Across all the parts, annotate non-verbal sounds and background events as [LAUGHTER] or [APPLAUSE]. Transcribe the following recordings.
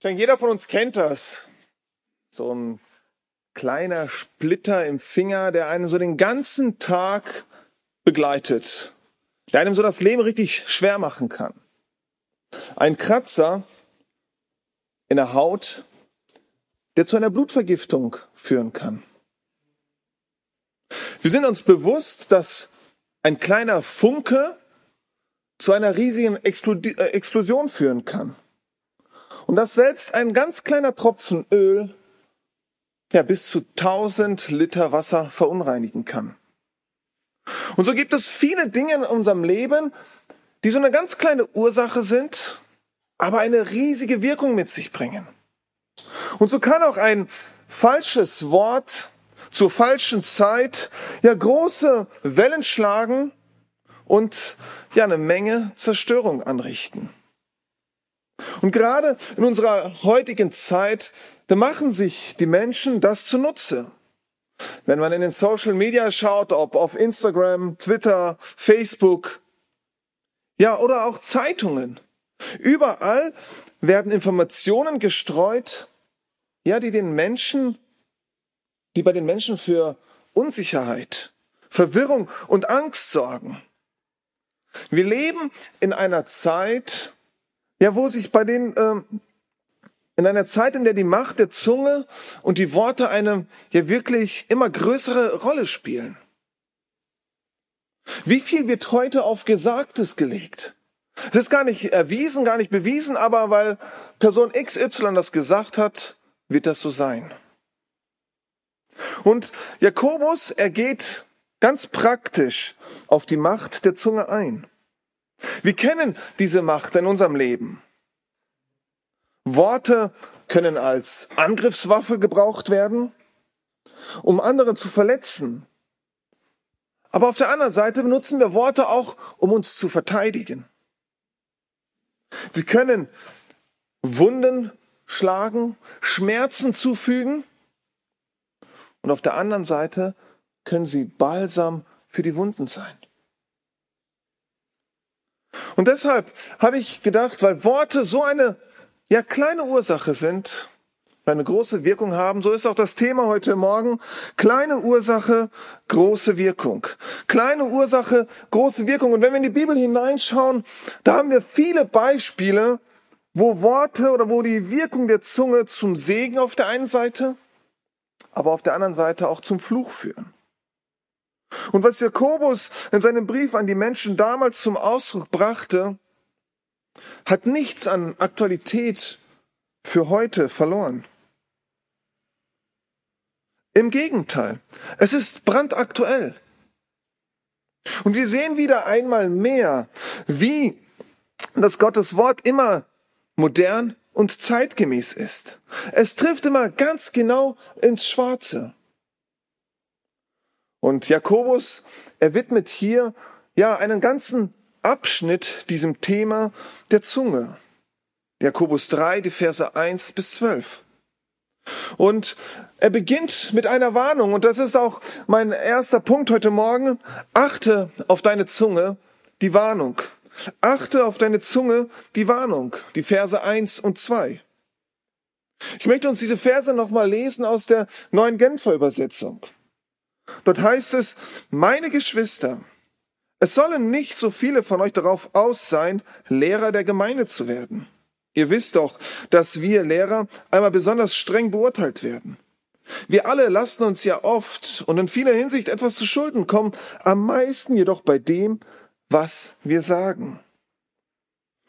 Ich denke, jeder von uns kennt das. So ein kleiner Splitter im Finger, der einen so den ganzen Tag begleitet, der einem so das Leben richtig schwer machen kann. Ein Kratzer in der Haut, der zu einer Blutvergiftung führen kann. Wir sind uns bewusst, dass ein kleiner Funke zu einer riesigen äh, Explosion führen kann. Und dass selbst ein ganz kleiner Tropfen Öl ja bis zu 1000 Liter Wasser verunreinigen kann. Und so gibt es viele Dinge in unserem Leben, die so eine ganz kleine Ursache sind, aber eine riesige Wirkung mit sich bringen. Und so kann auch ein falsches Wort zur falschen Zeit ja große Wellen schlagen und ja eine Menge Zerstörung anrichten. Und gerade in unserer heutigen Zeit, da machen sich die Menschen das zunutze. Wenn man in den Social Media schaut, ob auf Instagram, Twitter, Facebook, ja, oder auch Zeitungen. Überall werden Informationen gestreut, ja, die den Menschen, die bei den Menschen für Unsicherheit, Verwirrung und Angst sorgen. Wir leben in einer Zeit, ja, wo sich bei den, ähm, in einer Zeit, in der die Macht der Zunge und die Worte eine ja wirklich immer größere Rolle spielen. Wie viel wird heute auf Gesagtes gelegt? Es ist gar nicht erwiesen, gar nicht bewiesen, aber weil Person XY das gesagt hat, wird das so sein. Und Jakobus, er geht ganz praktisch auf die Macht der Zunge ein. Wir kennen diese Macht in unserem Leben. Worte können als Angriffswaffe gebraucht werden, um andere zu verletzen. Aber auf der anderen Seite benutzen wir Worte auch, um uns zu verteidigen. Sie können Wunden schlagen, Schmerzen zufügen und auf der anderen Seite können sie Balsam für die Wunden sein. Und deshalb habe ich gedacht, weil Worte so eine ja kleine Ursache sind, eine große Wirkung haben, so ist auch das Thema heute Morgen. Kleine Ursache, große Wirkung. Kleine Ursache, große Wirkung. Und wenn wir in die Bibel hineinschauen, da haben wir viele Beispiele, wo Worte oder wo die Wirkung der Zunge zum Segen auf der einen Seite, aber auf der anderen Seite auch zum Fluch führen. Und was Jakobus in seinem Brief an die Menschen damals zum Ausdruck brachte, hat nichts an Aktualität für heute verloren. Im Gegenteil, es ist brandaktuell. Und wir sehen wieder einmal mehr, wie das Gottes Wort immer modern und zeitgemäß ist. Es trifft immer ganz genau ins Schwarze. Und Jakobus, er widmet hier ja einen ganzen Abschnitt diesem Thema der Zunge. Jakobus 3, die Verse 1 bis 12. Und er beginnt mit einer Warnung, und das ist auch mein erster Punkt heute Morgen. Achte auf deine Zunge, die Warnung. Achte auf deine Zunge, die Warnung, die Verse 1 und 2. Ich möchte uns diese Verse nochmal lesen aus der neuen Genfer Übersetzung. Dort heißt es, meine Geschwister, es sollen nicht so viele von euch darauf aus sein, Lehrer der Gemeinde zu werden. Ihr wisst doch, dass wir Lehrer einmal besonders streng beurteilt werden. Wir alle lassen uns ja oft und in vieler Hinsicht etwas zu Schulden kommen, am meisten jedoch bei dem, was wir sagen.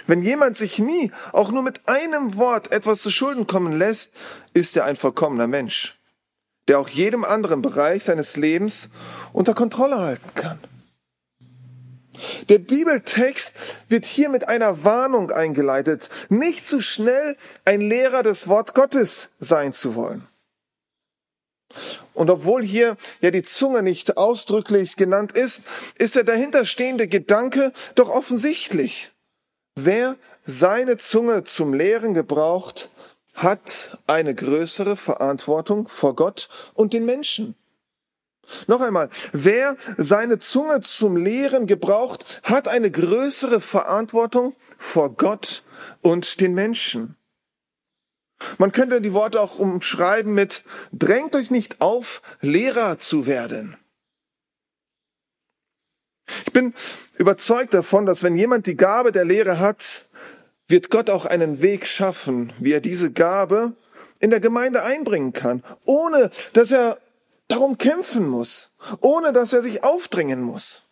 Wenn jemand sich nie, auch nur mit einem Wort etwas zu Schulden kommen lässt, ist er ein vollkommener Mensch der auch jedem anderen Bereich seines Lebens unter Kontrolle halten kann. Der Bibeltext wird hier mit einer Warnung eingeleitet, nicht zu schnell ein Lehrer des Wort Gottes sein zu wollen. Und obwohl hier ja die Zunge nicht ausdrücklich genannt ist, ist der dahinterstehende Gedanke doch offensichtlich. Wer seine Zunge zum Lehren gebraucht, hat eine größere Verantwortung vor Gott und den Menschen. Noch einmal, wer seine Zunge zum Lehren gebraucht, hat eine größere Verantwortung vor Gott und den Menschen. Man könnte die Worte auch umschreiben mit, drängt euch nicht auf, Lehrer zu werden. Ich bin überzeugt davon, dass wenn jemand die Gabe der Lehre hat, wird Gott auch einen Weg schaffen, wie er diese Gabe in der Gemeinde einbringen kann, ohne dass er darum kämpfen muss, ohne dass er sich aufdrängen muss.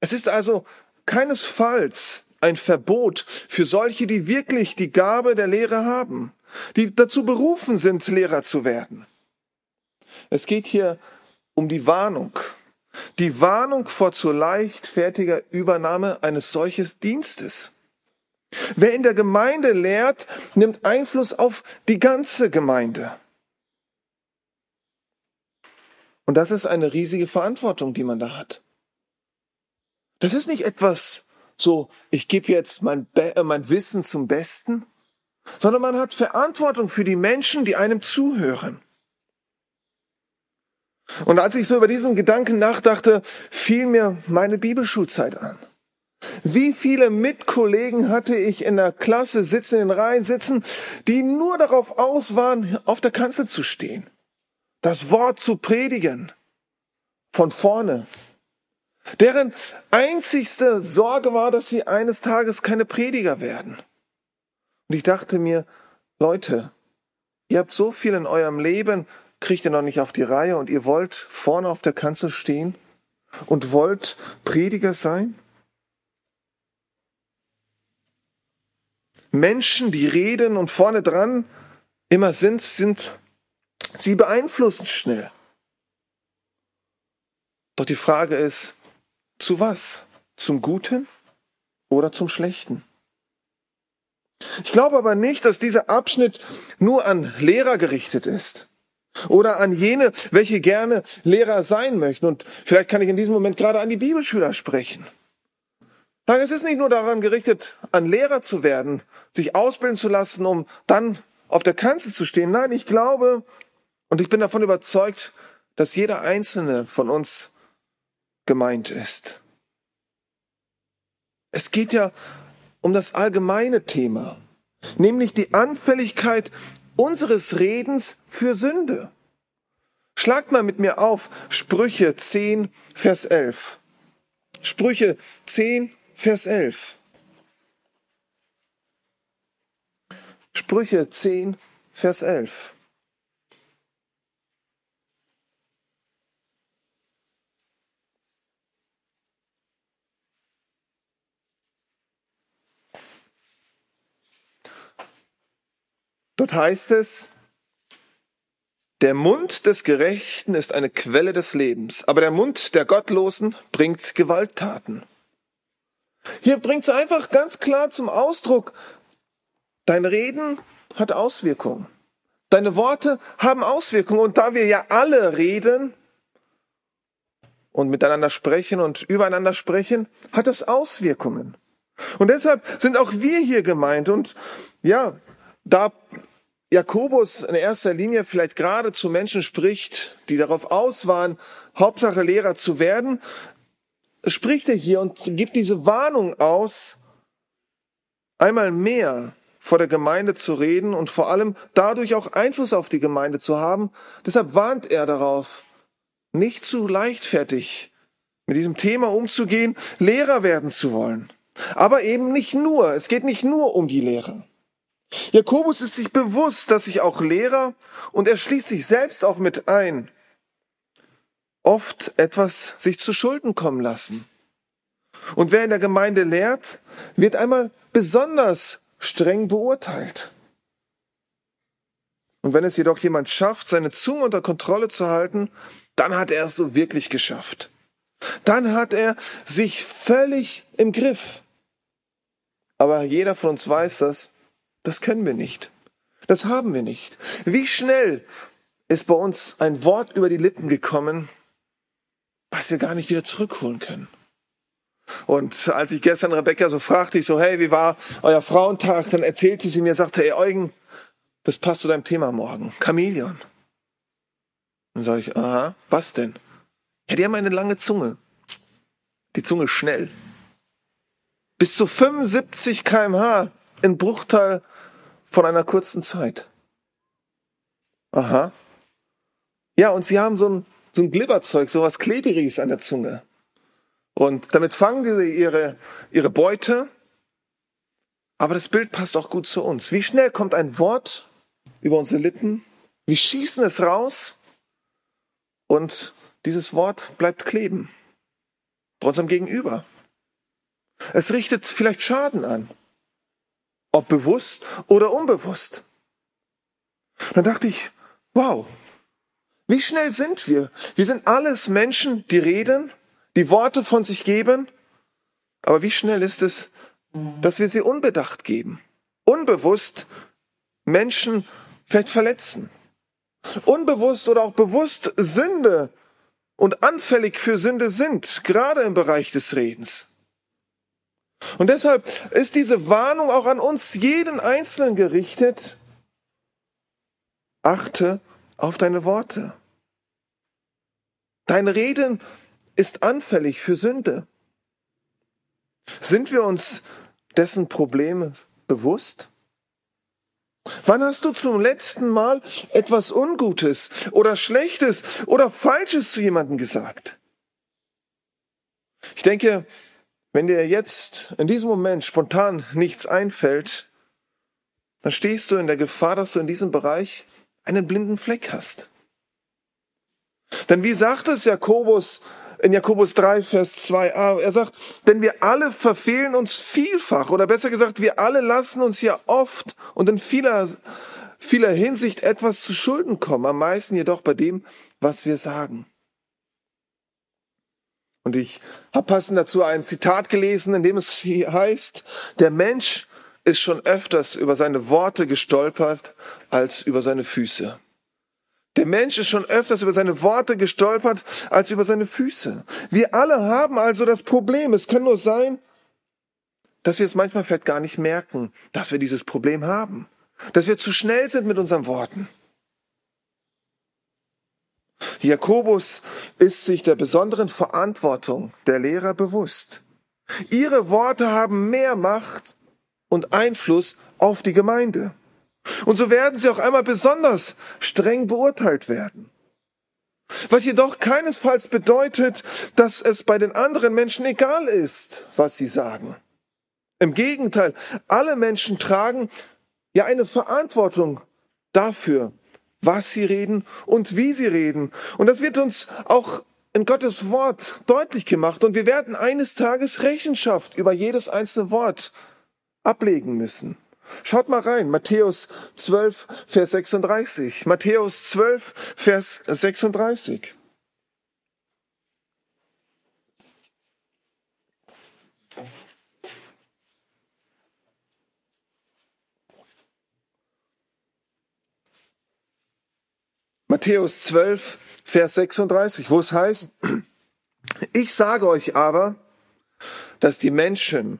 Es ist also keinesfalls ein Verbot für solche, die wirklich die Gabe der Lehre haben, die dazu berufen sind, Lehrer zu werden. Es geht hier um die Warnung, die Warnung vor zu leichtfertiger Übernahme eines solches Dienstes. Wer in der Gemeinde lehrt, nimmt Einfluss auf die ganze Gemeinde. Und das ist eine riesige Verantwortung, die man da hat. Das ist nicht etwas so, ich gebe jetzt mein, Be äh, mein Wissen zum Besten, sondern man hat Verantwortung für die Menschen, die einem zuhören. Und als ich so über diesen Gedanken nachdachte, fiel mir meine Bibelschulzeit an. Wie viele Mitkollegen hatte ich in der Klasse sitzen, in den Reihen sitzen, die nur darauf aus waren, auf der Kanzel zu stehen, das Wort zu predigen, von vorne. Deren einzigste Sorge war, dass sie eines Tages keine Prediger werden. Und ich dachte mir, Leute, ihr habt so viel in eurem Leben, kriegt ihr noch nicht auf die Reihe und ihr wollt vorne auf der Kanzel stehen und wollt Prediger sein? Menschen, die reden und vorne dran immer sind, sind, sie beeinflussen schnell. Doch die Frage ist, zu was? Zum Guten oder zum Schlechten? Ich glaube aber nicht, dass dieser Abschnitt nur an Lehrer gerichtet ist. Oder an jene, welche gerne Lehrer sein möchten. Und vielleicht kann ich in diesem Moment gerade an die Bibelschüler sprechen. Nein, es ist nicht nur daran gerichtet, an Lehrer zu werden, sich ausbilden zu lassen, um dann auf der Kanzel zu stehen. Nein, ich glaube und ich bin davon überzeugt, dass jeder einzelne von uns gemeint ist. Es geht ja um das allgemeine Thema, nämlich die Anfälligkeit unseres Redens für Sünde. Schlagt mal mit mir auf Sprüche 10, Vers 11. Sprüche 10, Vers 11. Sprüche 10, Vers 11. Dort heißt es, der Mund des Gerechten ist eine Quelle des Lebens, aber der Mund der Gottlosen bringt Gewalttaten. Hier bringt es einfach ganz klar zum Ausdruck, dein Reden hat Auswirkungen. Deine Worte haben Auswirkungen und da wir ja alle reden und miteinander sprechen und übereinander sprechen, hat es Auswirkungen. Und deshalb sind auch wir hier gemeint und ja, da Jakobus in erster Linie vielleicht gerade zu Menschen spricht, die darauf aus waren, Hauptsache Lehrer zu werden, spricht er hier und gibt diese Warnung aus, einmal mehr vor der Gemeinde zu reden und vor allem dadurch auch Einfluss auf die Gemeinde zu haben. Deshalb warnt er darauf, nicht zu leichtfertig mit diesem Thema umzugehen, Lehrer werden zu wollen. Aber eben nicht nur, es geht nicht nur um die Lehre. Jakobus ist sich bewusst, dass sich auch Lehrer, und er schließt sich selbst auch mit ein, oft etwas sich zu Schulden kommen lassen. Und wer in der Gemeinde lehrt, wird einmal besonders streng beurteilt. Und wenn es jedoch jemand schafft, seine Zunge unter Kontrolle zu halten, dann hat er es so wirklich geschafft. Dann hat er sich völlig im Griff. Aber jeder von uns weiß das, das können wir nicht. Das haben wir nicht. Wie schnell ist bei uns ein Wort über die Lippen gekommen, was wir gar nicht wieder zurückholen können. Und als ich gestern Rebecca so fragte, ich so, hey, wie war euer Frauentag? Dann erzählte sie mir, sagte, hey Eugen, das passt zu deinem Thema morgen. Chamäleon. Dann sage ich, aha, was denn? Ja, die haben eine lange Zunge. Die Zunge schnell. Bis zu 75 kmh in Bruchteil von einer kurzen Zeit. Aha. Ja, und sie haben so ein, so ein Glibberzeug, so was Klebriges an der Zunge. Und damit fangen sie ihre, ihre Beute. Aber das Bild passt auch gut zu uns. Wie schnell kommt ein Wort über unsere Lippen? Wir schießen es raus und dieses Wort bleibt kleben. Bei unserem Gegenüber. Es richtet vielleicht Schaden an. Ob bewusst oder unbewusst. Dann dachte ich, wow, wie schnell sind wir? Wir sind alles Menschen, die reden, die Worte von sich geben. Aber wie schnell ist es, dass wir sie unbedacht geben? Unbewusst Menschen vielleicht verletzen. Unbewusst oder auch bewusst Sünde und anfällig für Sünde sind, gerade im Bereich des Redens. Und deshalb ist diese Warnung auch an uns jeden Einzelnen gerichtet. Achte auf deine Worte. Dein Reden ist anfällig für Sünde. Sind wir uns dessen Probleme bewusst? Wann hast du zum letzten Mal etwas Ungutes oder Schlechtes oder Falsches zu jemandem gesagt? Ich denke, wenn dir jetzt in diesem Moment spontan nichts einfällt, dann stehst du in der Gefahr, dass du in diesem Bereich einen blinden Fleck hast. Denn wie sagt es Jakobus in Jakobus 3, Vers 2a? Er sagt, denn wir alle verfehlen uns vielfach, oder besser gesagt, wir alle lassen uns ja oft und in vieler, vieler Hinsicht etwas zu Schulden kommen, am meisten jedoch bei dem, was wir sagen. Und ich habe passend dazu ein Zitat gelesen, in dem es heißt, der Mensch ist schon öfters über seine Worte gestolpert als über seine Füße. Der Mensch ist schon öfters über seine Worte gestolpert als über seine Füße. Wir alle haben also das Problem. Es kann nur sein, dass wir es manchmal vielleicht gar nicht merken, dass wir dieses Problem haben. Dass wir zu schnell sind mit unseren Worten. Jakobus ist sich der besonderen Verantwortung der Lehrer bewusst. Ihre Worte haben mehr Macht und Einfluss auf die Gemeinde. Und so werden sie auch einmal besonders streng beurteilt werden. Was jedoch keinesfalls bedeutet, dass es bei den anderen Menschen egal ist, was sie sagen. Im Gegenteil, alle Menschen tragen ja eine Verantwortung dafür, was sie reden und wie sie reden. Und das wird uns auch in Gottes Wort deutlich gemacht. Und wir werden eines Tages Rechenschaft über jedes einzelne Wort ablegen müssen. Schaut mal rein, Matthäus 12, Vers 36. Matthäus 12, Vers 36. Matthäus 12, Vers 36, wo es heißt, [CLEARS THROAT] ich sage euch aber, dass die Menschen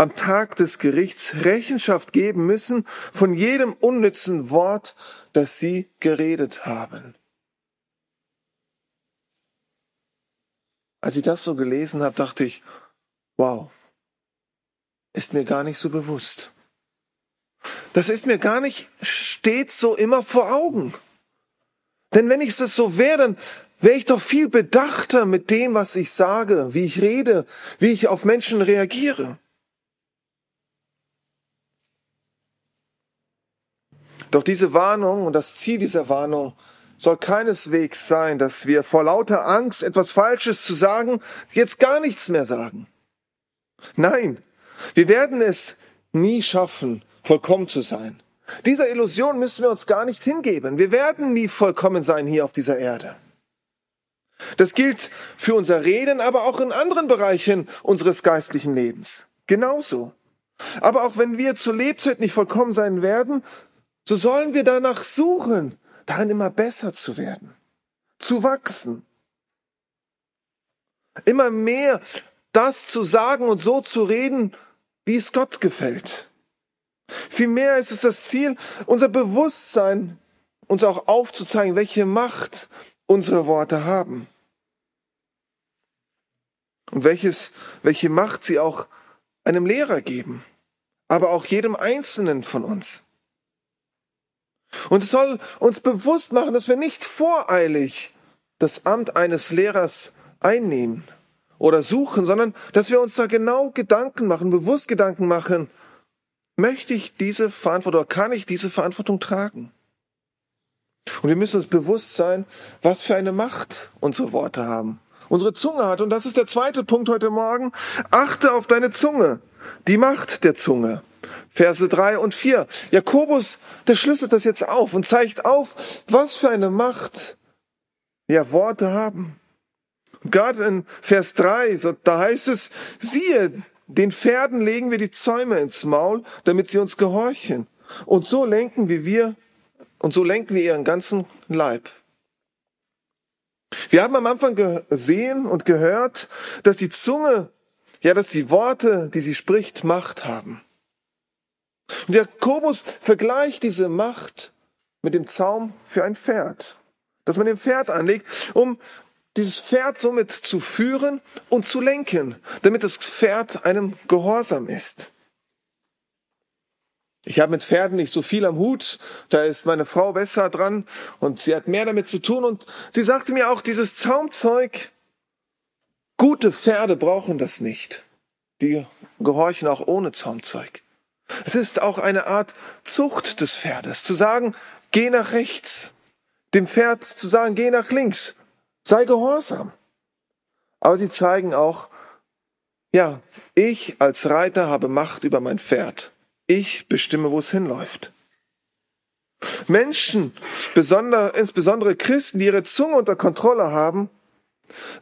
am Tag des Gerichts Rechenschaft geben müssen von jedem unnützen Wort, das sie geredet haben. Als ich das so gelesen habe, dachte ich, wow, ist mir gar nicht so bewusst. Das ist mir gar nicht stets so immer vor Augen. Denn wenn ich das so wäre, dann wäre ich doch viel bedachter mit dem, was ich sage, wie ich rede, wie ich auf Menschen reagiere. Doch diese Warnung und das Ziel dieser Warnung soll keineswegs sein, dass wir vor lauter Angst, etwas Falsches zu sagen, jetzt gar nichts mehr sagen. Nein, wir werden es nie schaffen, vollkommen zu sein. Dieser Illusion müssen wir uns gar nicht hingeben. Wir werden nie vollkommen sein hier auf dieser Erde. Das gilt für unser Reden, aber auch in anderen Bereichen unseres geistlichen Lebens. Genauso. Aber auch wenn wir zur Lebzeit nicht vollkommen sein werden, so sollen wir danach suchen, darin immer besser zu werden, zu wachsen, immer mehr das zu sagen und so zu reden, wie es Gott gefällt. Vielmehr ist es das Ziel, unser Bewusstsein uns auch aufzuzeigen, welche Macht unsere Worte haben. Und welches, welche Macht sie auch einem Lehrer geben, aber auch jedem Einzelnen von uns. Und es soll uns bewusst machen, dass wir nicht voreilig das Amt eines Lehrers einnehmen oder suchen, sondern dass wir uns da genau Gedanken machen, bewusst Gedanken machen, möchte ich diese Verantwortung oder kann ich diese Verantwortung tragen? Und wir müssen uns bewusst sein, was für eine Macht unsere Worte haben. Unsere Zunge hat, und das ist der zweite Punkt heute Morgen, achte auf deine Zunge, die Macht der Zunge. Verse drei und vier. Jakobus, der schlüsselt das jetzt auf und zeigt auf, was für eine Macht ja Worte haben. Und gerade in Vers drei, so, da heißt es, siehe, den Pferden legen wir die Zäume ins Maul, damit sie uns gehorchen. Und so lenken wir wir, und so lenken wir ihren ganzen Leib. Wir haben am Anfang gesehen und gehört, dass die Zunge, ja, dass die Worte, die sie spricht, Macht haben. Und Jakobus vergleicht diese Macht mit dem Zaum für ein Pferd, dass man dem Pferd anlegt, um dieses Pferd somit zu führen und zu lenken, damit das Pferd einem gehorsam ist. Ich habe mit Pferden nicht so viel am Hut, da ist meine Frau besser dran und sie hat mehr damit zu tun und sie sagte mir auch, dieses Zaumzeug, gute Pferde brauchen das nicht. Die gehorchen auch ohne Zaumzeug. Es ist auch eine Art Zucht des Pferdes, zu sagen, geh nach rechts, dem Pferd zu sagen, geh nach links, sei gehorsam. Aber sie zeigen auch, ja, ich als Reiter habe Macht über mein Pferd. Ich bestimme, wo es hinläuft. Menschen, insbesondere Christen, die ihre Zunge unter Kontrolle haben,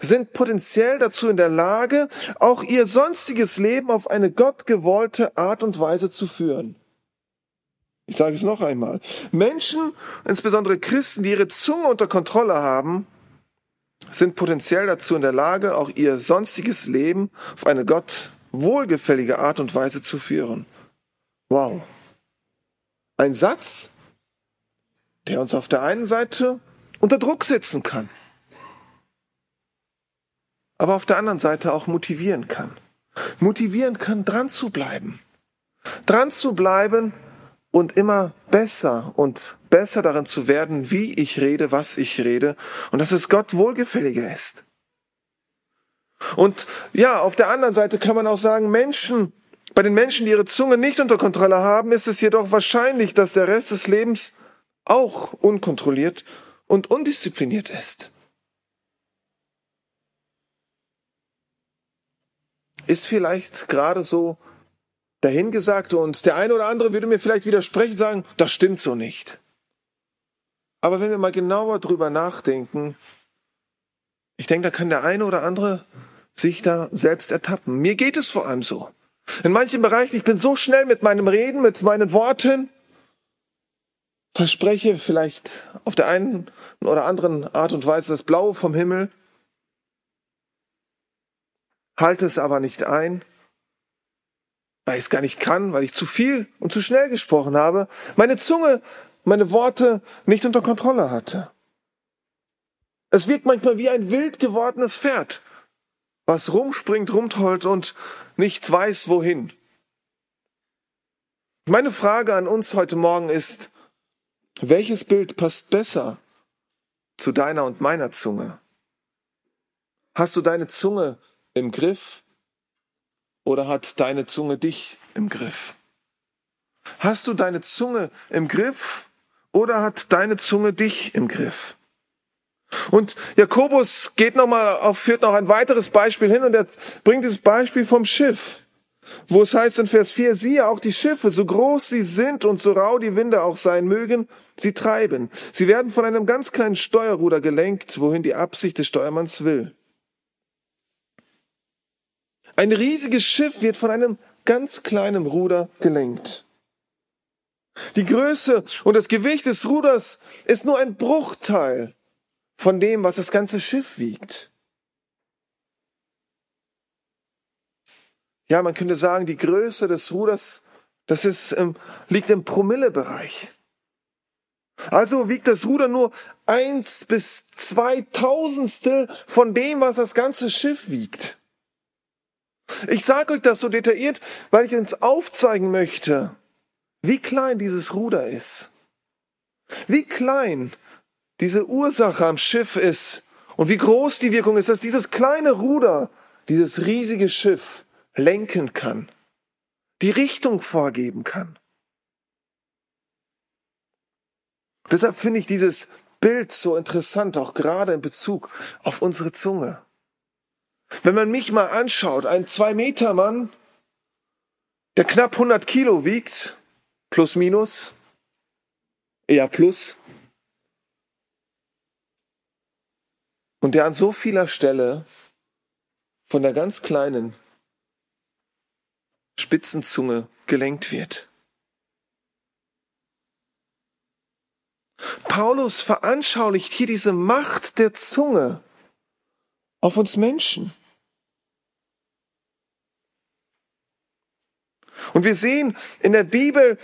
sind potenziell dazu in der Lage, auch ihr sonstiges Leben auf eine gottgewollte Art und Weise zu führen. Ich sage es noch einmal. Menschen, insbesondere Christen, die ihre Zunge unter Kontrolle haben, sind potenziell dazu in der Lage, auch ihr sonstiges Leben auf eine Gott wohlgefällige Art und Weise zu führen. Wow. Ein Satz, der uns auf der einen Seite unter Druck setzen kann aber auf der anderen Seite auch motivieren kann. Motivieren kann, dran zu bleiben. Dran zu bleiben und immer besser und besser darin zu werden, wie ich rede, was ich rede und dass es Gott wohlgefälliger ist. Und ja, auf der anderen Seite kann man auch sagen, Menschen, bei den Menschen, die ihre Zunge nicht unter Kontrolle haben, ist es jedoch wahrscheinlich, dass der Rest des Lebens auch unkontrolliert und undiszipliniert ist. Ist vielleicht gerade so dahingesagt und der eine oder andere würde mir vielleicht widersprechen, sagen, das stimmt so nicht. Aber wenn wir mal genauer drüber nachdenken, ich denke, da kann der eine oder andere sich da selbst ertappen. Mir geht es vor allem so. In manchen Bereichen, ich bin so schnell mit meinem Reden, mit meinen Worten, verspreche vielleicht auf der einen oder anderen Art und Weise das Blaue vom Himmel, halte es aber nicht ein, weil ich es gar nicht kann, weil ich zu viel und zu schnell gesprochen habe, meine Zunge, meine Worte nicht unter Kontrolle hatte. Es wirkt manchmal wie ein wild gewordenes Pferd, was rumspringt, rumtollt und nicht weiß wohin. Meine Frage an uns heute Morgen ist, welches Bild passt besser zu deiner und meiner Zunge? Hast du deine Zunge im Griff oder hat deine Zunge dich im Griff? Hast du deine Zunge im Griff oder hat deine Zunge dich im Griff? Und Jakobus geht noch mal auf, führt noch ein weiteres Beispiel hin und er bringt das Beispiel vom Schiff, wo es heißt in Vers 4, siehe auch die Schiffe, so groß sie sind und so rau die Winde auch sein mögen, sie treiben. Sie werden von einem ganz kleinen Steuerruder gelenkt, wohin die Absicht des Steuermanns will. Ein riesiges Schiff wird von einem ganz kleinen Ruder gelenkt. Die Größe und das Gewicht des Ruders ist nur ein Bruchteil von dem, was das ganze Schiff wiegt. Ja, man könnte sagen, die Größe des Ruders, das ist, ähm, liegt im Promillebereich. Also wiegt das Ruder nur eins bis zwei Tausendstel von dem, was das ganze Schiff wiegt. Ich sage euch das so detailliert, weil ich uns aufzeigen möchte, wie klein dieses Ruder ist. Wie klein diese Ursache am Schiff ist und wie groß die Wirkung ist, dass dieses kleine Ruder dieses riesige Schiff lenken kann, die Richtung vorgeben kann. Deshalb finde ich dieses Bild so interessant, auch gerade in Bezug auf unsere Zunge. Wenn man mich mal anschaut, ein Zwei-Meter-Mann, der knapp 100 Kilo wiegt, plus minus, eher plus, und der an so vieler Stelle von der ganz kleinen Spitzenzunge gelenkt wird. Paulus veranschaulicht hier diese Macht der Zunge auf uns Menschen. Und wir sehen in der Bibel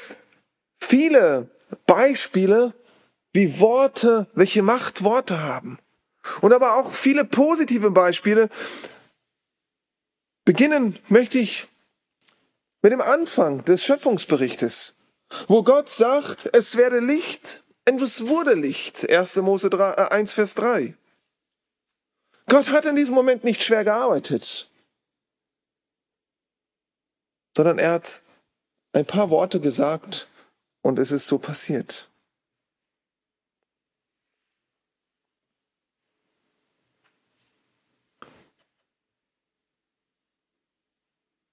viele Beispiele, wie Worte, welche Macht Worte haben. Und aber auch viele positive Beispiele. Beginnen möchte ich mit dem Anfang des Schöpfungsberichtes, wo Gott sagt, es werde Licht und es wurde Licht. 1. Mose 3, 1, äh, Vers 3. Gott hat in diesem Moment nicht schwer gearbeitet, sondern er hat ein paar Worte gesagt und es ist so passiert.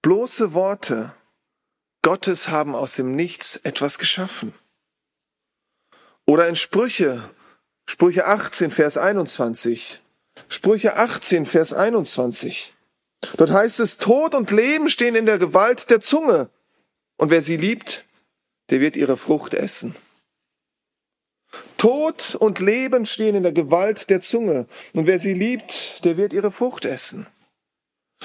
Bloße Worte Gottes haben aus dem Nichts etwas geschaffen. Oder in Sprüche, Sprüche 18, Vers 21. Sprüche 18, Vers 21. Dort heißt es, Tod und Leben stehen in der Gewalt der Zunge. Und wer sie liebt, der wird ihre Frucht essen. Tod und Leben stehen in der Gewalt der Zunge. Und wer sie liebt, der wird ihre Frucht essen.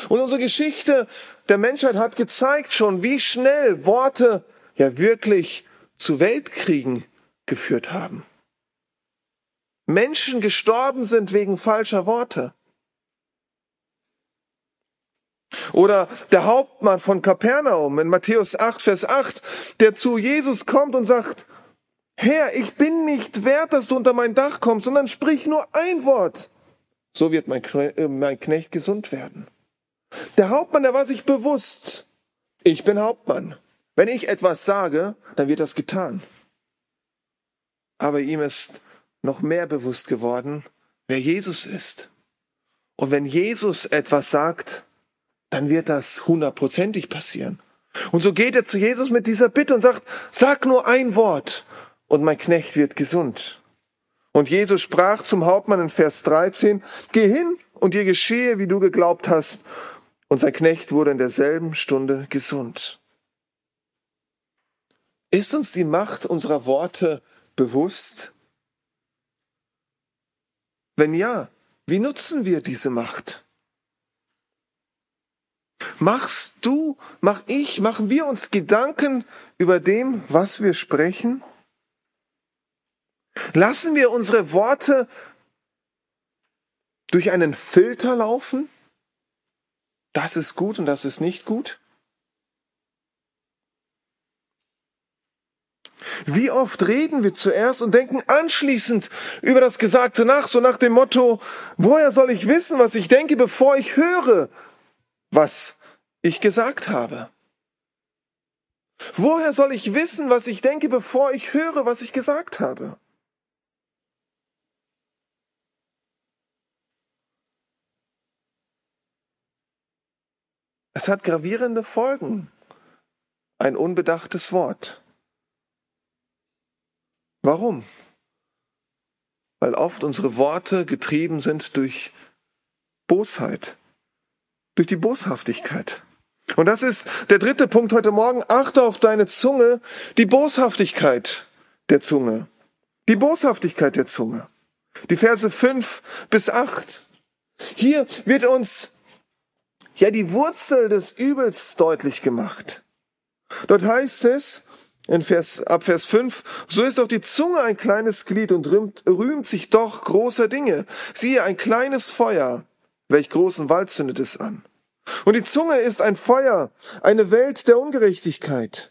Und unsere Geschichte der Menschheit hat gezeigt schon, wie schnell Worte ja wirklich zu Weltkriegen geführt haben. Menschen gestorben sind wegen falscher Worte. Oder der Hauptmann von Kapernaum in Matthäus 8, Vers 8, der zu Jesus kommt und sagt, Herr, ich bin nicht wert, dass du unter mein Dach kommst, sondern sprich nur ein Wort. So wird mein äh, Knecht gesund werden. Der Hauptmann, der war sich bewusst, ich bin Hauptmann. Wenn ich etwas sage, dann wird das getan. Aber ihm ist noch mehr bewusst geworden, wer Jesus ist. Und wenn Jesus etwas sagt, dann wird das hundertprozentig passieren. Und so geht er zu Jesus mit dieser Bitte und sagt, sag nur ein Wort und mein Knecht wird gesund. Und Jesus sprach zum Hauptmann in Vers 13, geh hin und dir geschehe, wie du geglaubt hast. Und sein Knecht wurde in derselben Stunde gesund. Ist uns die Macht unserer Worte bewusst? Wenn ja, wie nutzen wir diese Macht? Machst du, mach ich, machen wir uns Gedanken über dem, was wir sprechen? Lassen wir unsere Worte durch einen Filter laufen? Das ist gut und das ist nicht gut? Wie oft reden wir zuerst und denken anschließend über das Gesagte nach, so nach dem Motto, woher soll ich wissen, was ich denke, bevor ich höre, was ich gesagt habe? Woher soll ich wissen, was ich denke, bevor ich höre, was ich gesagt habe? Es hat gravierende Folgen. Ein unbedachtes Wort. Warum? Weil oft unsere Worte getrieben sind durch Bosheit, durch die Boshaftigkeit. Und das ist der dritte Punkt heute Morgen. Achte auf deine Zunge, die Boshaftigkeit der Zunge. Die Boshaftigkeit der Zunge. Die Verse fünf bis acht. Hier wird uns ja die Wurzel des Übels deutlich gemacht. Dort heißt es, in Vers, ab Vers 5, so ist auch die Zunge ein kleines Glied und rühmt, rühmt sich doch großer Dinge. Siehe, ein kleines Feuer, welch großen Wald zündet es an. Und die Zunge ist ein Feuer, eine Welt der Ungerechtigkeit.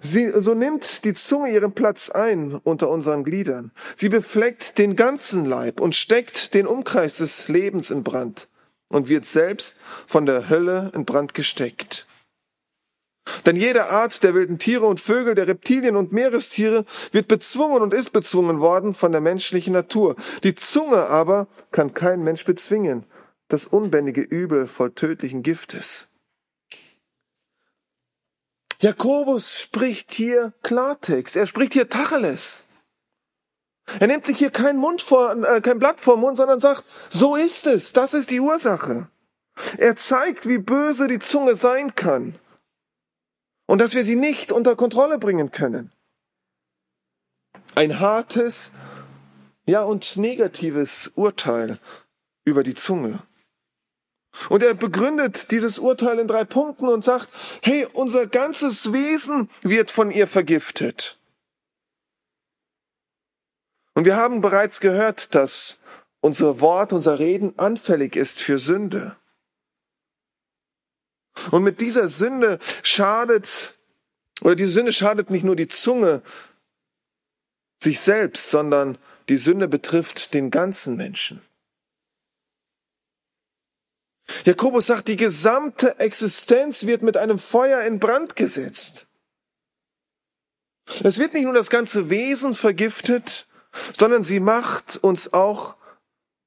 Sie, so nimmt die Zunge ihren Platz ein unter unseren Gliedern. Sie befleckt den ganzen Leib und steckt den Umkreis des Lebens in Brand und wird selbst von der Hölle in Brand gesteckt. Denn jede Art der wilden Tiere und Vögel, der Reptilien und Meerestiere wird bezwungen und ist bezwungen worden von der menschlichen Natur. Die Zunge aber kann kein Mensch bezwingen, das unbändige Übel voll tödlichen Giftes. Jakobus spricht hier Klartext, er spricht hier Tacheles. Er nimmt sich hier kein Mund vor, äh, kein Blatt vor Mund, sondern sagt, so ist es, das ist die Ursache. Er zeigt, wie böse die Zunge sein kann und dass wir sie nicht unter Kontrolle bringen können. Ein hartes, ja und negatives Urteil über die Zunge. Und er begründet dieses Urteil in drei Punkten und sagt, hey, unser ganzes Wesen wird von ihr vergiftet. Und wir haben bereits gehört, dass unser Wort, unser Reden anfällig ist für Sünde. Und mit dieser Sünde schadet, oder diese Sünde schadet nicht nur die Zunge sich selbst, sondern die Sünde betrifft den ganzen Menschen. Jakobus sagt, die gesamte Existenz wird mit einem Feuer in Brand gesetzt. Es wird nicht nur das ganze Wesen vergiftet, sondern sie macht uns auch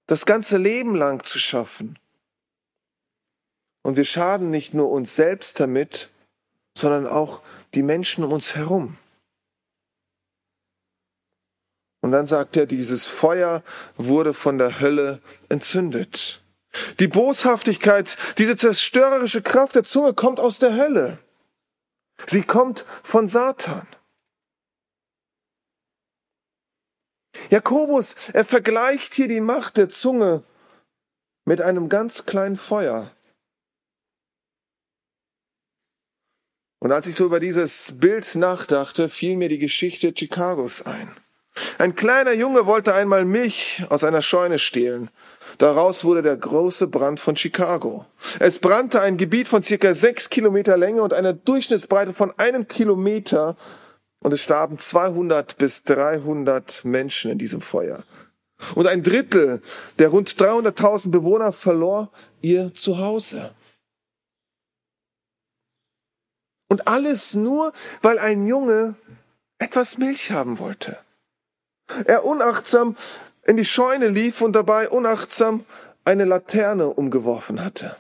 das ganze Leben lang zu schaffen. Und wir schaden nicht nur uns selbst damit, sondern auch die Menschen um uns herum. Und dann sagt er, dieses Feuer wurde von der Hölle entzündet. Die Boshaftigkeit, diese zerstörerische Kraft der Zunge kommt aus der Hölle. Sie kommt von Satan. Jakobus, er vergleicht hier die Macht der Zunge mit einem ganz kleinen Feuer. Und als ich so über dieses Bild nachdachte, fiel mir die Geschichte Chicagos ein. Ein kleiner Junge wollte einmal Milch aus einer Scheune stehlen. Daraus wurde der große Brand von Chicago. Es brannte ein Gebiet von circa sechs Kilometer Länge und einer Durchschnittsbreite von einem Kilometer und es starben 200 bis 300 Menschen in diesem Feuer. Und ein Drittel der rund 300.000 Bewohner verlor ihr Zuhause. Und alles nur, weil ein Junge etwas Milch haben wollte. Er unachtsam in die Scheune lief und dabei unachtsam eine Laterne umgeworfen hatte.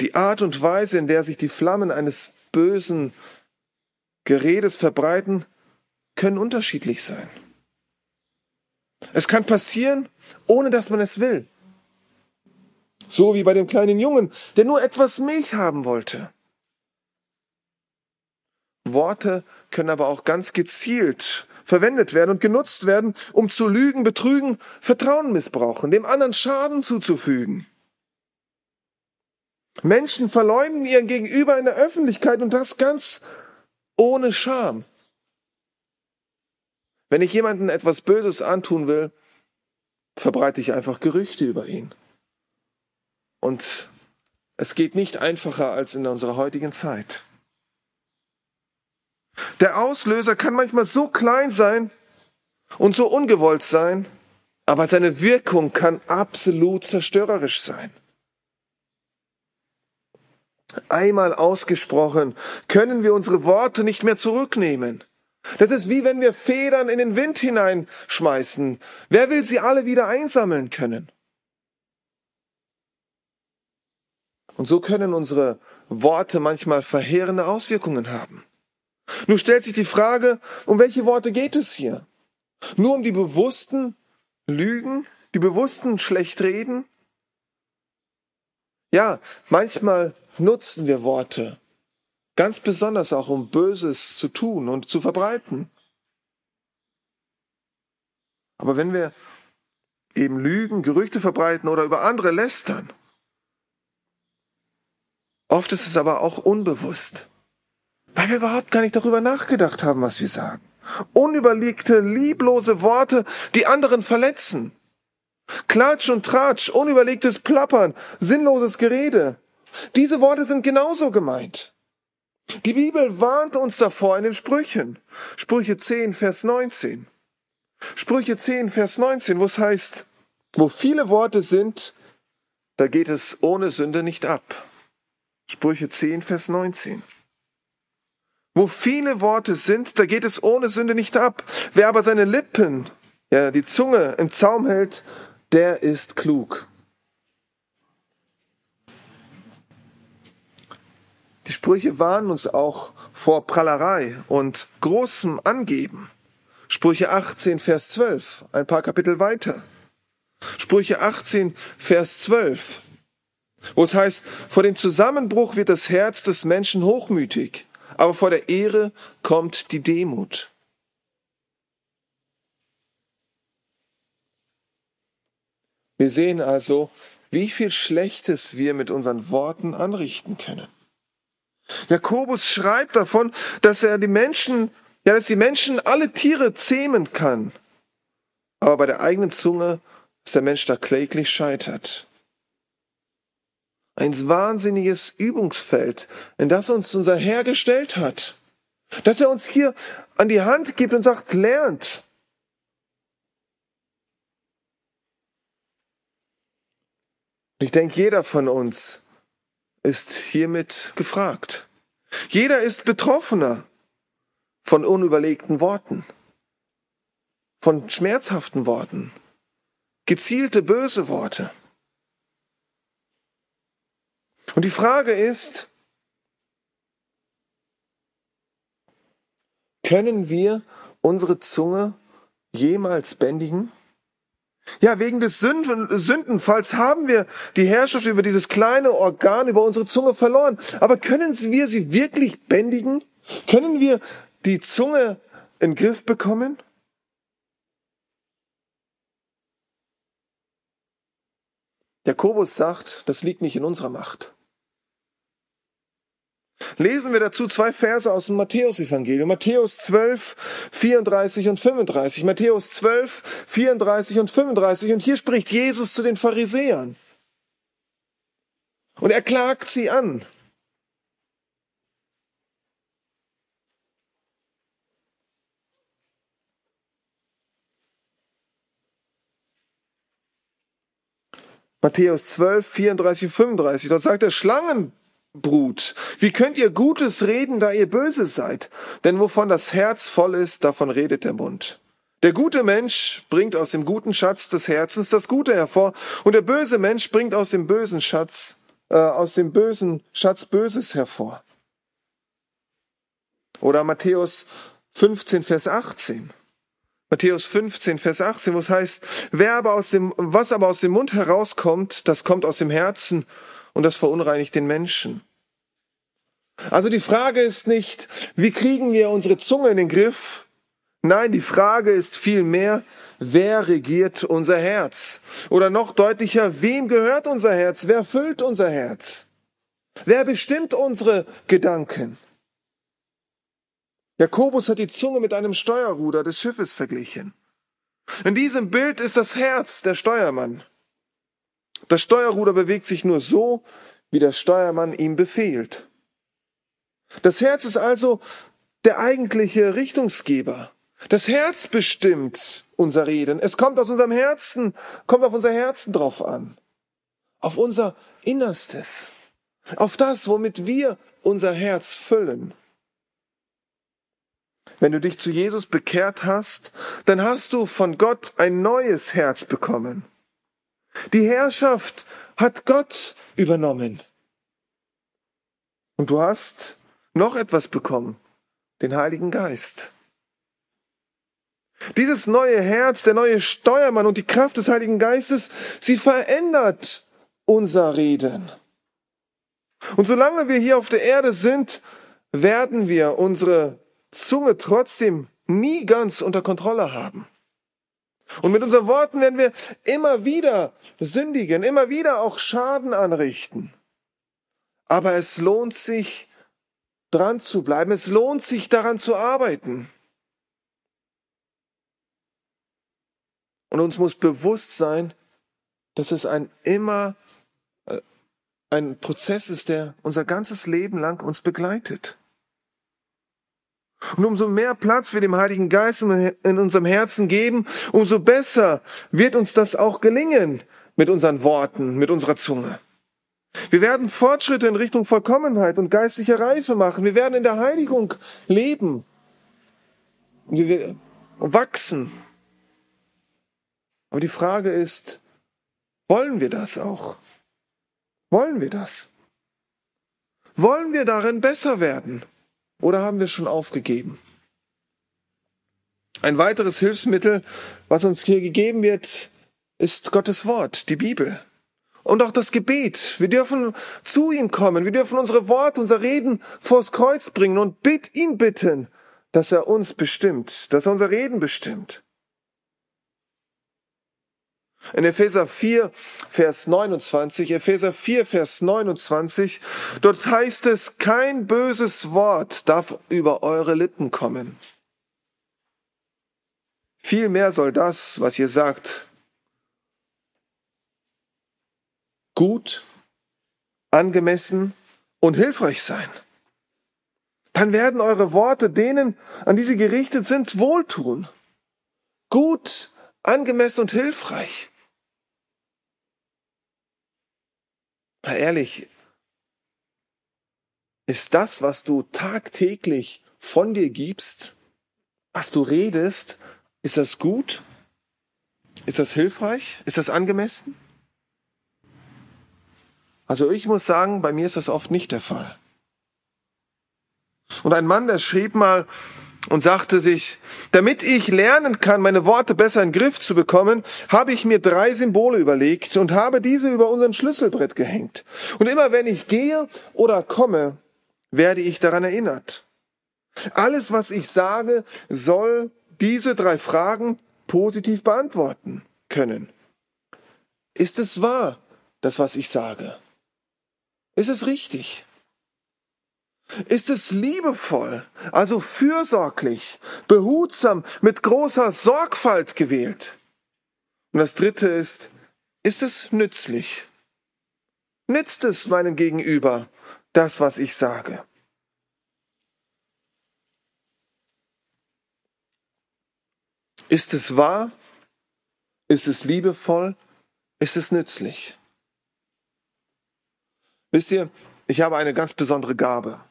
Die Art und Weise, in der sich die Flammen eines bösen Geredes verbreiten, können unterschiedlich sein. Es kann passieren, ohne dass man es will. So wie bei dem kleinen Jungen, der nur etwas Milch haben wollte. Worte können aber auch ganz gezielt verwendet werden und genutzt werden, um zu lügen, betrügen, Vertrauen missbrauchen, dem anderen Schaden zuzufügen. Menschen verleumden ihren Gegenüber in der Öffentlichkeit und das ganz ohne Scham. Wenn ich jemanden etwas Böses antun will, verbreite ich einfach Gerüchte über ihn. Und es geht nicht einfacher als in unserer heutigen Zeit. Der Auslöser kann manchmal so klein sein und so ungewollt sein, aber seine Wirkung kann absolut zerstörerisch sein. Einmal ausgesprochen können wir unsere Worte nicht mehr zurücknehmen. Das ist wie wenn wir Federn in den Wind hineinschmeißen. Wer will sie alle wieder einsammeln können? Und so können unsere Worte manchmal verheerende Auswirkungen haben. Nun stellt sich die Frage, um welche Worte geht es hier? Nur um die bewussten Lügen, die bewussten Schlechtreden? Ja, manchmal nutzen wir Worte, ganz besonders auch um Böses zu tun und zu verbreiten. Aber wenn wir eben lügen, Gerüchte verbreiten oder über andere lästern, oft ist es aber auch unbewusst. Weil wir überhaupt gar nicht darüber nachgedacht haben, was wir sagen. Unüberlegte, lieblose Worte, die anderen verletzen. Klatsch und Tratsch, unüberlegtes Plappern, sinnloses Gerede. Diese Worte sind genauso gemeint. Die Bibel warnt uns davor in den Sprüchen. Sprüche 10, Vers 19. Sprüche 10, Vers 19, wo es heißt, wo viele Worte sind, da geht es ohne Sünde nicht ab. Sprüche 10, Vers 19. Wo viele Worte sind, da geht es ohne Sünde nicht ab. Wer aber seine Lippen, ja, die Zunge im Zaum hält, der ist klug. Die Sprüche warnen uns auch vor Prallerei und großem Angeben. Sprüche 18, Vers 12, ein paar Kapitel weiter. Sprüche 18, Vers 12, wo es heißt, vor dem Zusammenbruch wird das Herz des Menschen hochmütig, aber vor der Ehre kommt die Demut. Wir sehen also, wie viel Schlechtes wir mit unseren Worten anrichten können. Jakobus schreibt davon, dass er die Menschen, ja, dass die Menschen alle Tiere zähmen kann. Aber bei der eigenen Zunge dass der Mensch da kläglich scheitert. Ein wahnsinniges Übungsfeld, in das uns unser Herr gestellt hat. Dass er uns hier an die Hand gibt und sagt, lernt. Ich denke, jeder von uns ist hiermit gefragt. Jeder ist Betroffener von unüberlegten Worten, von schmerzhaften Worten, gezielte böse Worte. Und die Frage ist, können wir unsere Zunge jemals bändigen? Ja, wegen des Sündenfalls haben wir die Herrschaft über dieses kleine Organ, über unsere Zunge verloren. Aber können wir sie wirklich bändigen? Können wir die Zunge in den Griff bekommen? Jakobus sagt, das liegt nicht in unserer Macht. Lesen wir dazu zwei Verse aus dem Matthäusevangelium. Matthäus 12, 34 und 35. Matthäus 12, 34 und 35. Und hier spricht Jesus zu den Pharisäern. Und er klagt sie an. Matthäus 12, 34, 35. Dort sagt er, Schlangen Brut. Wie könnt ihr Gutes reden, da ihr böse seid? Denn wovon das Herz voll ist, davon redet der Mund. Der gute Mensch bringt aus dem guten Schatz des Herzens das Gute hervor, und der böse Mensch bringt aus dem bösen Schatz, äh, aus dem bösen Schatz Böses hervor. Oder Matthäus 15, Vers 18. Matthäus 15, Vers 18, wo es heißt, wer aber aus dem, was aber aus dem Mund herauskommt, das kommt aus dem Herzen, und das verunreinigt den Menschen. Also die Frage ist nicht, wie kriegen wir unsere Zunge in den Griff? Nein, die Frage ist vielmehr, wer regiert unser Herz? Oder noch deutlicher, wem gehört unser Herz? Wer füllt unser Herz? Wer bestimmt unsere Gedanken? Jakobus hat die Zunge mit einem Steuerruder des Schiffes verglichen. In diesem Bild ist das Herz der Steuermann. Das Steuerruder bewegt sich nur so, wie der Steuermann ihm befehlt. Das Herz ist also der eigentliche Richtungsgeber. Das Herz bestimmt unser Reden. Es kommt aus unserem Herzen, kommt auf unser Herzen drauf an. Auf unser Innerstes. Auf das, womit wir unser Herz füllen. Wenn du dich zu Jesus bekehrt hast, dann hast du von Gott ein neues Herz bekommen. Die Herrschaft hat Gott übernommen. Und du hast noch etwas bekommen, den Heiligen Geist. Dieses neue Herz, der neue Steuermann und die Kraft des Heiligen Geistes, sie verändert unser Reden. Und solange wir hier auf der Erde sind, werden wir unsere Zunge trotzdem nie ganz unter Kontrolle haben. Und mit unseren Worten werden wir immer wieder sündigen, immer wieder auch Schaden anrichten. Aber es lohnt sich, dran zu bleiben. Es lohnt sich, daran zu arbeiten. Und uns muss bewusst sein, dass es ein immer, äh, ein Prozess ist, der unser ganzes Leben lang uns begleitet. Und umso mehr Platz wir dem Heiligen Geist in unserem Herzen geben, umso besser wird uns das auch gelingen mit unseren Worten, mit unserer Zunge. Wir werden Fortschritte in Richtung Vollkommenheit und geistliche Reife machen. Wir werden in der Heiligung leben. Wir wachsen. Aber die Frage ist, wollen wir das auch? Wollen wir das? Wollen wir darin besser werden? Oder haben wir schon aufgegeben? Ein weiteres Hilfsmittel, was uns hier gegeben wird, ist Gottes Wort, die Bibel. Und auch das Gebet. Wir dürfen zu ihm kommen. Wir dürfen unsere Worte, unser Reden vors Kreuz bringen und bitt ihn bitten, dass er uns bestimmt, dass er unser Reden bestimmt. In Epheser 4, Vers 29, Epheser 4, Vers 29, dort heißt es, kein böses Wort darf über eure Lippen kommen. Vielmehr soll das, was ihr sagt, gut, angemessen und hilfreich sein. Dann werden eure Worte denen, an die sie gerichtet sind, wohltun. Gut, angemessen und hilfreich. Mal ehrlich, ist das, was du tagtäglich von dir gibst, was du redest, ist das gut? Ist das hilfreich? Ist das angemessen? Also ich muss sagen, bei mir ist das oft nicht der Fall. Und ein Mann, der schrieb mal, und sagte sich, damit ich lernen kann, meine Worte besser in den Griff zu bekommen, habe ich mir drei Symbole überlegt und habe diese über unseren Schlüsselbrett gehängt. Und immer wenn ich gehe oder komme, werde ich daran erinnert. Alles, was ich sage, soll diese drei Fragen positiv beantworten können. Ist es wahr, das, was ich sage? Ist es richtig? Ist es liebevoll, also fürsorglich, behutsam, mit großer Sorgfalt gewählt? Und das dritte ist, ist es nützlich? Nützt es meinem Gegenüber, das, was ich sage? Ist es wahr? Ist es liebevoll? Ist es nützlich? Wisst ihr, ich habe eine ganz besondere Gabe.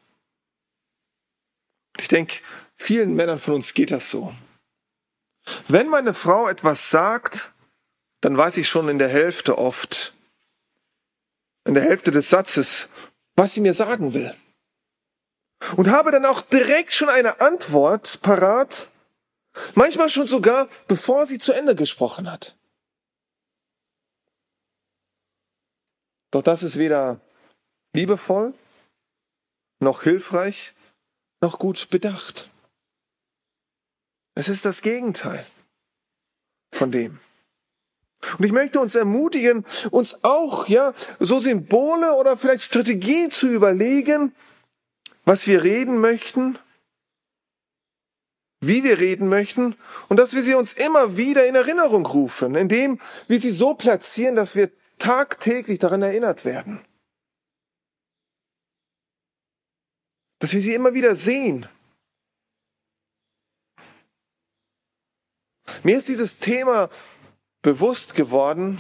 Ich denke, vielen Männern von uns geht das so. Wenn meine Frau etwas sagt, dann weiß ich schon in der Hälfte oft, in der Hälfte des Satzes, was sie mir sagen will. Und habe dann auch direkt schon eine Antwort parat, manchmal schon sogar, bevor sie zu Ende gesprochen hat. Doch das ist weder liebevoll, noch hilfreich, noch gut bedacht. Es ist das Gegenteil von dem. Und ich möchte uns ermutigen, uns auch, ja, so Symbole oder vielleicht Strategien zu überlegen, was wir reden möchten, wie wir reden möchten und dass wir sie uns immer wieder in Erinnerung rufen, indem wir sie so platzieren, dass wir tagtäglich daran erinnert werden. Dass wir sie immer wieder sehen. Mir ist dieses Thema bewusst geworden,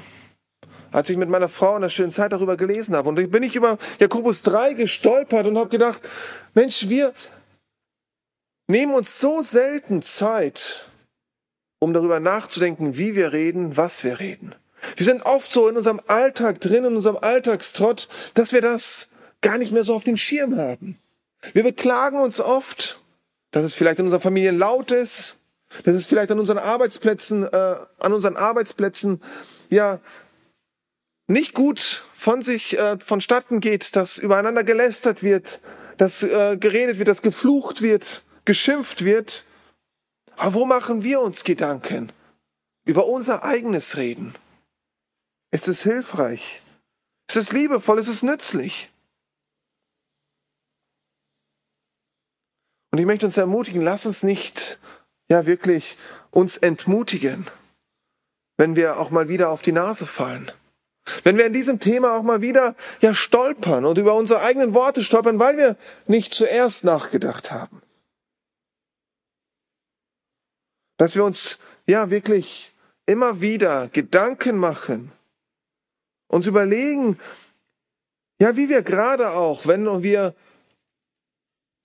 als ich mit meiner Frau in der schönen Zeit darüber gelesen habe. Und dann bin ich über Jakobus 3 gestolpert und habe gedacht, Mensch, wir nehmen uns so selten Zeit, um darüber nachzudenken, wie wir reden, was wir reden. Wir sind oft so in unserem Alltag drin, in unserem Alltagstrott, dass wir das gar nicht mehr so auf den Schirm haben. Wir beklagen uns oft, dass es vielleicht in unserer Familie laut ist, dass es vielleicht an unseren Arbeitsplätzen, äh, an unseren Arbeitsplätzen ja nicht gut von sich äh, vonstatten geht, dass übereinander gelästert wird, dass äh, geredet wird, dass geflucht wird, geschimpft wird. Aber wo machen wir uns Gedanken? Über unser eigenes Reden. Ist es hilfreich? Ist es liebevoll? Ist es nützlich? Und ich möchte uns ermutigen, lass uns nicht, ja, wirklich uns entmutigen, wenn wir auch mal wieder auf die Nase fallen. Wenn wir in diesem Thema auch mal wieder ja stolpern und über unsere eigenen Worte stolpern, weil wir nicht zuerst nachgedacht haben. Dass wir uns ja wirklich immer wieder Gedanken machen, uns überlegen, ja, wie wir gerade auch, wenn wir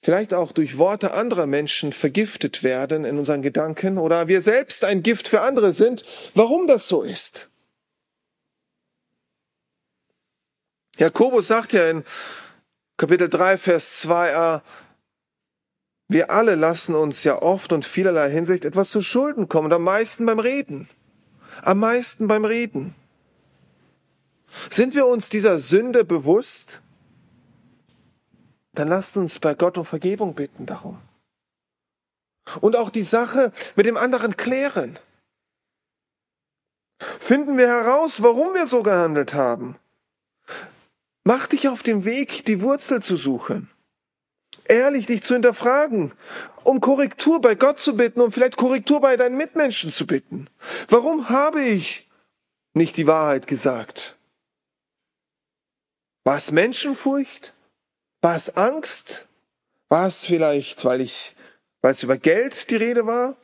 vielleicht auch durch Worte anderer Menschen vergiftet werden in unseren Gedanken oder wir selbst ein Gift für andere sind, warum das so ist. Jakobus sagt ja in Kapitel 3, Vers 2a, wir alle lassen uns ja oft und vielerlei Hinsicht etwas zu Schulden kommen und am meisten beim Reden. Am meisten beim Reden. Sind wir uns dieser Sünde bewusst? Dann lasst uns bei Gott um Vergebung bitten darum. Und auch die Sache mit dem anderen klären. Finden wir heraus, warum wir so gehandelt haben. Mach dich auf den Weg, die Wurzel zu suchen. Ehrlich dich zu hinterfragen, um Korrektur bei Gott zu bitten und vielleicht Korrektur bei deinen Mitmenschen zu bitten. Warum habe ich nicht die Wahrheit gesagt? War es Menschenfurcht? War es Angst? War es vielleicht, weil ich, weil es über Geld die Rede war?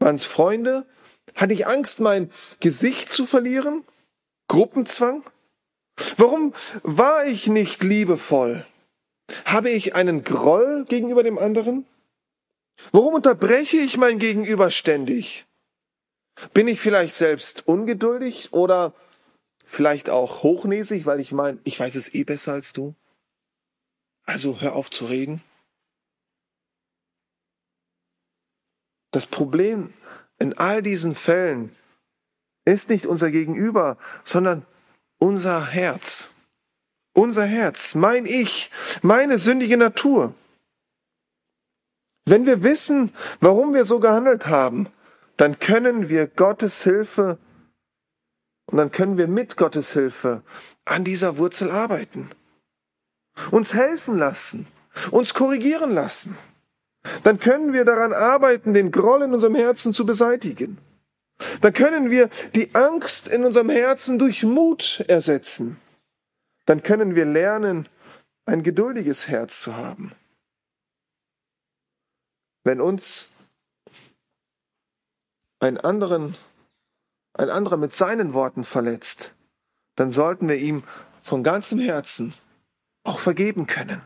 Waren es Freunde? Hatte ich Angst, mein Gesicht zu verlieren? Gruppenzwang? Warum war ich nicht liebevoll? Habe ich einen Groll gegenüber dem anderen? Warum unterbreche ich mein Gegenüber ständig? Bin ich vielleicht selbst ungeduldig oder vielleicht auch hochnäsig, weil ich meine, ich weiß es eh besser als du? Also hör auf zu reden. Das Problem in all diesen Fällen ist nicht unser Gegenüber, sondern unser Herz. Unser Herz, mein Ich, meine sündige Natur. Wenn wir wissen, warum wir so gehandelt haben, dann können wir Gottes Hilfe und dann können wir mit Gottes Hilfe an dieser Wurzel arbeiten. Uns helfen lassen, uns korrigieren lassen. Dann können wir daran arbeiten, den Groll in unserem Herzen zu beseitigen. Dann können wir die Angst in unserem Herzen durch Mut ersetzen. Dann können wir lernen, ein geduldiges Herz zu haben. Wenn uns ein anderen, ein anderer mit seinen Worten verletzt, dann sollten wir ihm von ganzem Herzen auch vergeben können.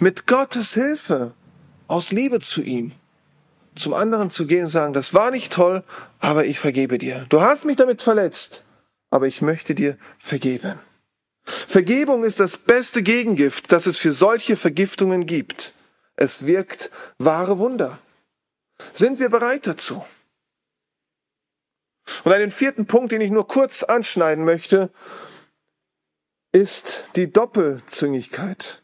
Mit Gottes Hilfe, aus Liebe zu ihm, zum anderen zu gehen und sagen, das war nicht toll, aber ich vergebe dir. Du hast mich damit verletzt, aber ich möchte dir vergeben. Vergebung ist das beste Gegengift, das es für solche Vergiftungen gibt. Es wirkt wahre Wunder. Sind wir bereit dazu? Und einen vierten Punkt, den ich nur kurz anschneiden möchte, ist die Doppelzüngigkeit.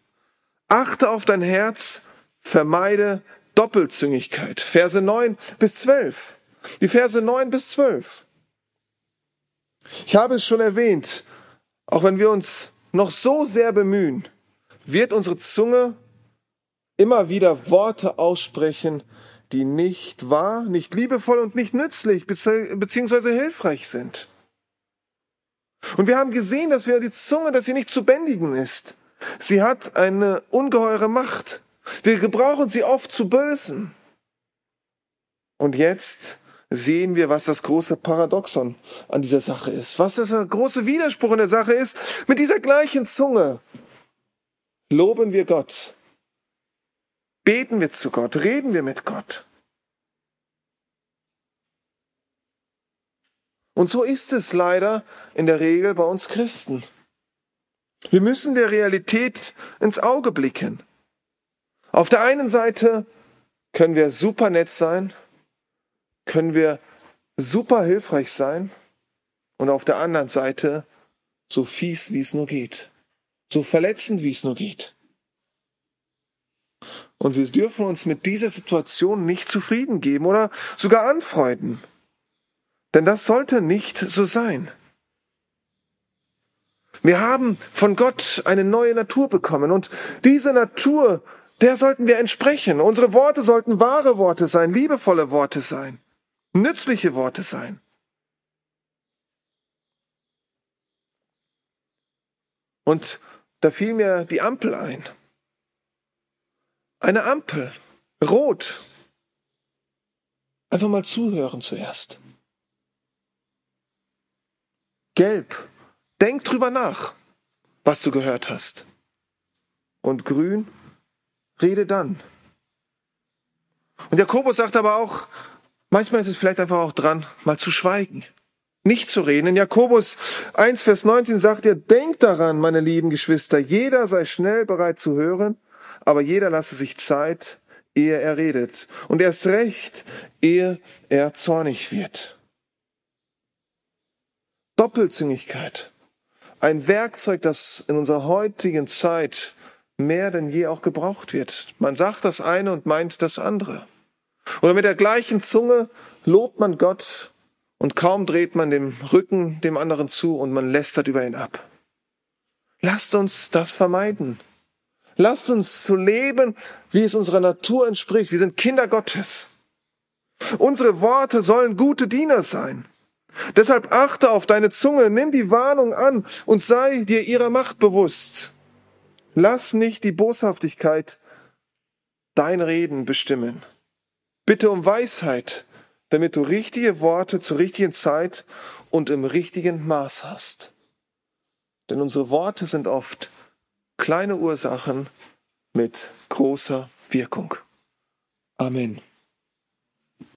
Achte auf dein Herz, vermeide Doppelzüngigkeit. Verse 9 bis 12. Die Verse 9 bis 12. Ich habe es schon erwähnt, auch wenn wir uns noch so sehr bemühen, wird unsere Zunge immer wieder Worte aussprechen, die nicht wahr, nicht liebevoll und nicht nützlich beziehungsweise hilfreich sind. Und wir haben gesehen, dass wir die Zunge, dass sie nicht zu bändigen ist. Sie hat eine ungeheure Macht. Wir gebrauchen sie oft zu Bösen. Und jetzt sehen wir, was das große Paradoxon an dieser Sache ist. Was das große Widerspruch in der Sache ist. Mit dieser gleichen Zunge loben wir Gott. Beten wir zu Gott. Reden wir mit Gott. Und so ist es leider in der Regel bei uns Christen. Wir müssen der Realität ins Auge blicken. Auf der einen Seite können wir super nett sein, können wir super hilfreich sein und auf der anderen Seite so fies, wie es nur geht, so verletzend, wie es nur geht. Und wir dürfen uns mit dieser Situation nicht zufrieden geben oder sogar anfreunden. Denn das sollte nicht so sein. Wir haben von Gott eine neue Natur bekommen und diese Natur, der sollten wir entsprechen. Unsere Worte sollten wahre Worte sein, liebevolle Worte sein, nützliche Worte sein. Und da fiel mir die Ampel ein. Eine Ampel, rot. Einfach mal zuhören zuerst. Gelb, denk drüber nach, was du gehört hast. Und grün, rede dann. Und Jakobus sagt aber auch, manchmal ist es vielleicht einfach auch dran, mal zu schweigen, nicht zu reden. In Jakobus 1, Vers 19 sagt er, denkt daran, meine lieben Geschwister, jeder sei schnell bereit zu hören, aber jeder lasse sich Zeit, ehe er redet. Und erst recht, ehe er zornig wird. Doppelzüngigkeit. Ein Werkzeug, das in unserer heutigen Zeit mehr denn je auch gebraucht wird. Man sagt das eine und meint das andere. Oder mit der gleichen Zunge lobt man Gott und kaum dreht man dem Rücken dem anderen zu und man lästert über ihn ab. Lasst uns das vermeiden. Lasst uns zu leben, wie es unserer Natur entspricht. Wir sind Kinder Gottes. Unsere Worte sollen gute Diener sein. Deshalb achte auf deine Zunge, nimm die Warnung an und sei dir ihrer Macht bewusst. Lass nicht die Boshaftigkeit dein Reden bestimmen. Bitte um Weisheit, damit du richtige Worte zur richtigen Zeit und im richtigen Maß hast. Denn unsere Worte sind oft kleine Ursachen mit großer Wirkung. Amen.